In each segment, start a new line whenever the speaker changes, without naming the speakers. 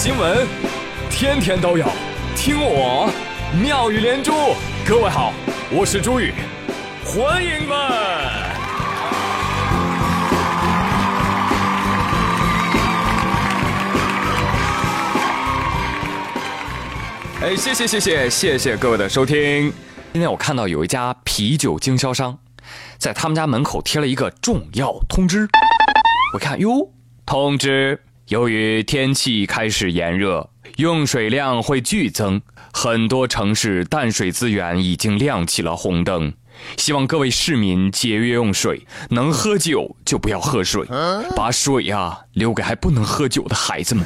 新闻，天天都有，听我妙语连珠。各位好，我是朱宇，欢迎们。哎，谢谢谢谢谢谢各位的收听。今天我看到有一家啤酒经销商，在他们家门口贴了一个重要通知。我看哟，通知。由于天气开始炎热，用水量会剧增，很多城市淡水资源已经亮起了红灯。希望各位市民节约用水，能喝酒就不要喝水，把水呀留给还不能喝酒的孩子们。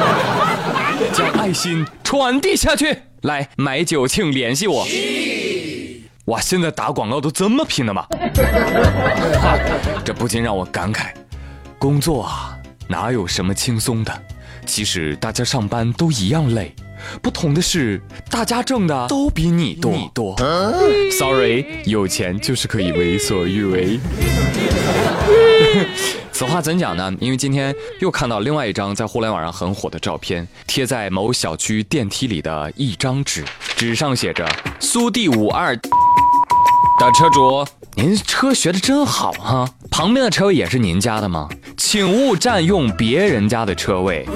将爱心传递下去。来买酒，请联系我。哇，现在打广告都这么拼的吗？这不禁让我感慨，工作啊。哪有什么轻松的？其实大家上班都一样累，不同的是大家挣的都比你多。你多，Sorry，有钱就是可以为所欲为。此话怎讲呢？因为今天又看到另外一张在互联网上很火的照片，贴在某小区电梯里的一张纸，纸上写着“苏 D 五二”的车主。您车学的真好哈，旁边的车位也是您家的吗？请勿占用别人家的车位。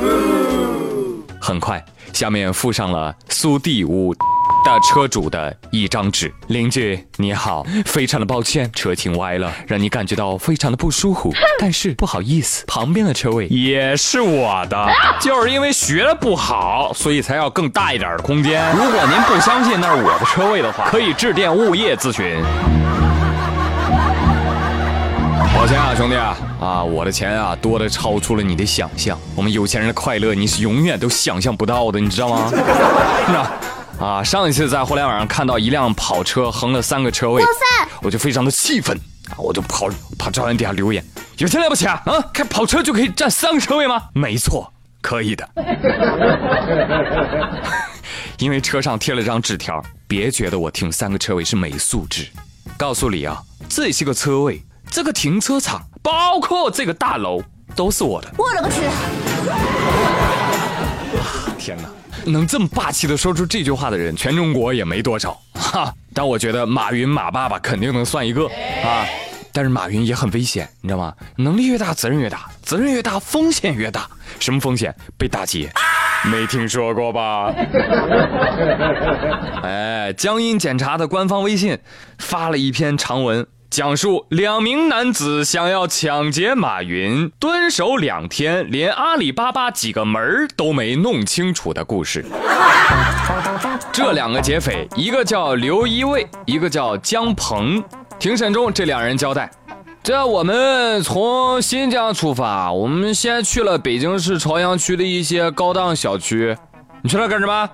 很快，下面附上了苏第五的车主的一张纸。邻居你好，非常的抱歉，车停歪了，让你感觉到非常的不舒服。但是不好意思，旁边的车位也是我的，就是因为学的不好，所以才要更大一点的空间。如果您不相信那是我的车位的话，可以致电物业咨询。抱歉啊，兄弟啊，啊，我的钱啊多的超出了你的想象。我们有钱人的快乐你是永远都想象不到的，你知道吗？那啊，上一次在互联网上看到一辆跑车横了三个车位，我就非常的气愤啊，我就跑跑照片底下留言，有钱了不起啊？啊，开跑车就可以占三个车位吗？没错，可以的。因为车上贴了张纸条，别觉得我停三个车位是没素质。告诉你啊，这些个车位。这个停车场，包括这个大楼，都是我的。我勒个去！天哪，能这么霸气的说出这句话的人，全中国也没多少哈。但我觉得马云马爸爸肯定能算一个啊。但是马云也很危险，你知道吗？能力越大，责任越大，责任越大，风险越大。什么风险？被打劫？没听说过吧？哎，江阴检察的官方微信发了一篇长文。讲述两名男子想要抢劫马云，蹲守两天，连阿里巴巴几个门都没弄清楚的故事。这两个劫匪，一个叫刘一卫，一个叫姜鹏。庭审中，这两人交代：这我们从新疆出发，我们先去了北京市朝阳区的一些高档小区。你去那干什么？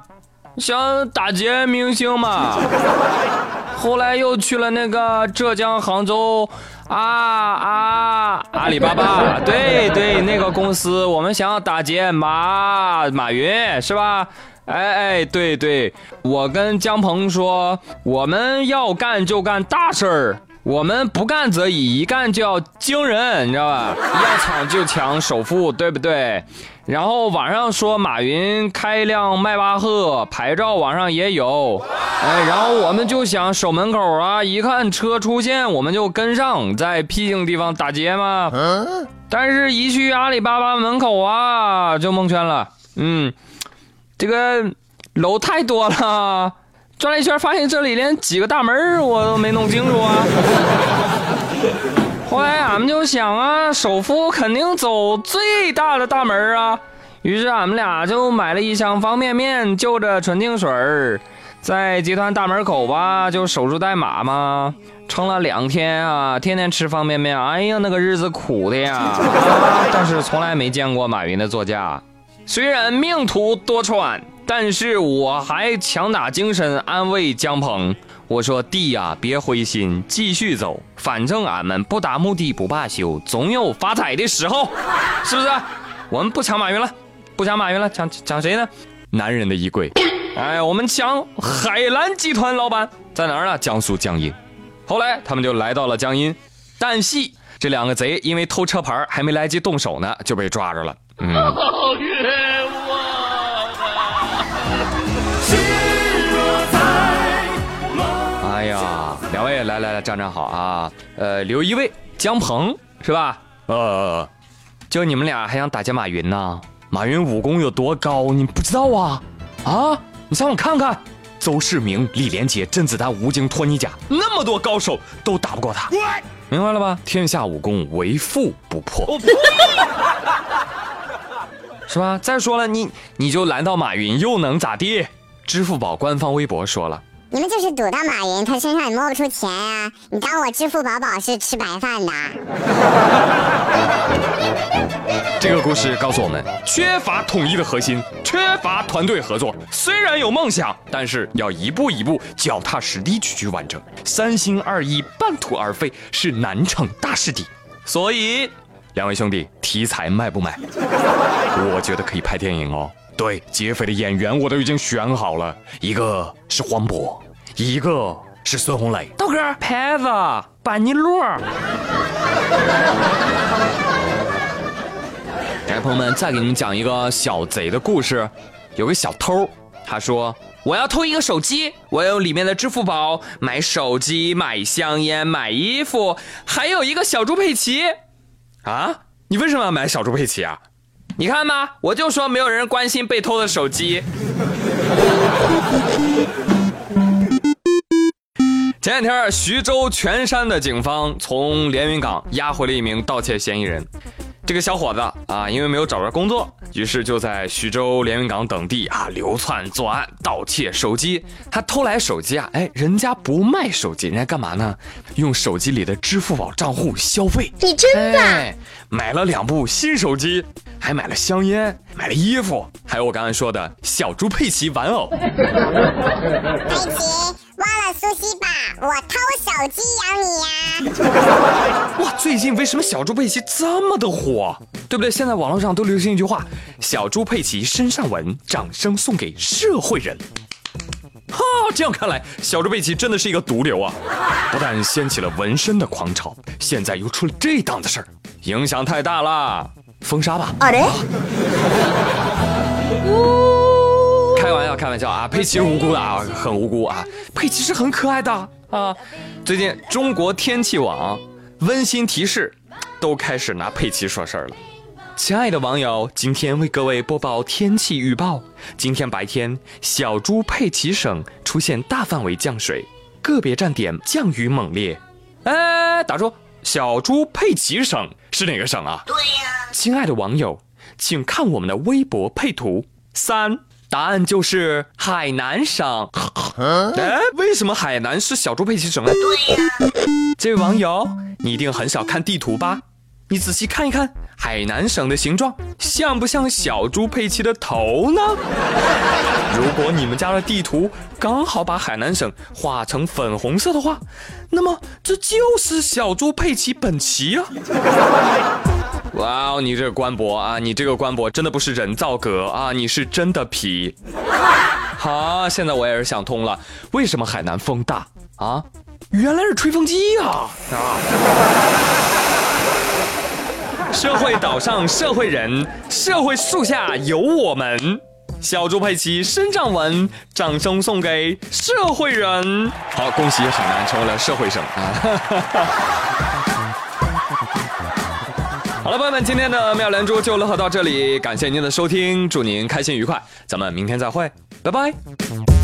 想打劫明星嘛？后来又去了那个浙江杭州啊啊阿里巴巴，对对，那个公司，我们想要打劫马马云是吧？哎哎，对对，我跟江鹏说，我们要干就干大事儿，我们不干则已，一干就要惊人，你知道吧？要抢就抢首富，对不对？然后网上说马云开一辆迈巴赫，牌照网上也有，哎，然后我们就想守门口啊，一看车出现，我们就跟上，在僻静地方打劫嘛。嗯，但是一去阿里巴巴门口啊，就蒙圈了。嗯，这个楼太多了，转了一圈发现这里连几个大门我都没弄清楚啊。后来俺们就想啊，首富肯定走最大的大门啊，于是俺们俩就买了一箱方便面，就着纯净水儿，在集团大门口吧，就守株待马嘛，撑了两天啊，天天吃方便面，哎呀，那个日子苦的呀，但是从来没见过马云的座驾，虽然命途多舛，但是我还强打精神安慰姜鹏。我说弟呀，别灰心，继续走，反正俺们不达目的不罢休，总有发财的时候，是不是？我们不抢马云了，不抢马云了抢抢谁呢？男人的衣柜。哎我们抢海澜集团老板在哪儿呢？江苏江阴。后来他们就来到了江阴但系这两个贼因为偷车牌还没来及动手呢就被抓着了。嗯。哎呀两位来来来站站好啊。呃刘一位江鹏是吧？呃就你们俩还想打劫马云呢？马云武功有多高，你不知道啊？啊，你上网看看，邹市明、李连杰、甄子丹、吴京、托尼贾，那么多高手都打不过他，明白了吧？天下武功，唯富不破，是吧？再说了，你你就拦到马云又能咋地？支付宝官方微博说了。
你们就是赌到马云，他身上也摸不出钱呀！你当我支付宝宝是吃白饭的？
这个故事告诉我们，缺乏统一的核心，缺乏团队合作。虽然有梦想，但是要一步一步、脚踏实地去去完成。三心二意、半途而废是难成大事的。所以，两位兄弟，题材卖不卖？我觉得可以拍电影哦。对，劫匪的演员我都已经选好了，一个是黄渤，一个是孙红雷。
豆哥，牌子，班尼路。
来，朋友们，再给你们讲一个小贼的故事。有个小偷，他说：“
我要偷一个手机，我用里面的支付宝买手机、买香烟、买衣服，还有一个小猪佩奇。”
啊，你为什么要买小猪佩奇啊？
你看吧，我就说没有人关心被偷的手机。
前两天，徐州全山的警方从连云港押回了一名盗窃嫌疑人。这个小伙子啊，因为没有找着工作，于是就在徐州、连云港等地啊流窜作案，盗窃手机。他偷来手机啊，哎，人家不卖手机，人家干嘛呢？用手机里的支付宝账户消费。
你真的？
买了两部新手机，还买了香烟，买了衣服，还有我刚才说的小猪佩奇玩偶。
佩奇。忘了苏西吧，我偷手机养你呀！
哇，最近为什么小猪佩奇这么的火？对不对？现在网络上都流行一句话：“小猪佩奇身上纹，掌声送给社会人。”哈，这样看来，小猪佩奇真的是一个毒瘤啊！不但掀起了纹身的狂潮，现在又出了这档子事儿，影响太大了，封杀吧！啊嘞！开玩笑，开玩笑啊！佩奇是无辜的啊，很无辜啊！佩奇是很可爱的啊！最近中国天气网温馨提示，都开始拿佩奇说事儿了。亲爱的网友，今天为各位播报天气预报：今天白天，小猪佩奇省出现大范围降水，个别站点降雨猛烈。哎，打住！小猪佩奇省是哪个省啊？
对呀。
亲爱的网友，请看我们的微博配图三。答案就是海南省。哎，为什么海南是小猪佩奇省呢？
对呀，
这位网友，你一定很少看地图吧？你仔细看一看海南省的形状，像不像小猪佩奇的头呢？如果你们家的地图刚好把海南省画成粉红色的话，那么这就是小猪佩奇本奇啊！哇哦，你这个官博啊，你这个官博真的不是人造革啊，你是真的皮。好，现在我也是想通了，为什么海南风大啊？原来是吹风机呀！啊！社会岛上社会人，社会树下有我们。小猪佩奇身上纹，掌声送给社会人。好，恭喜海南成为了社会省啊！好了，朋友们，今天的妙连珠就乐呵到这里，感谢您的收听，祝您开心愉快，咱们明天再会，拜拜。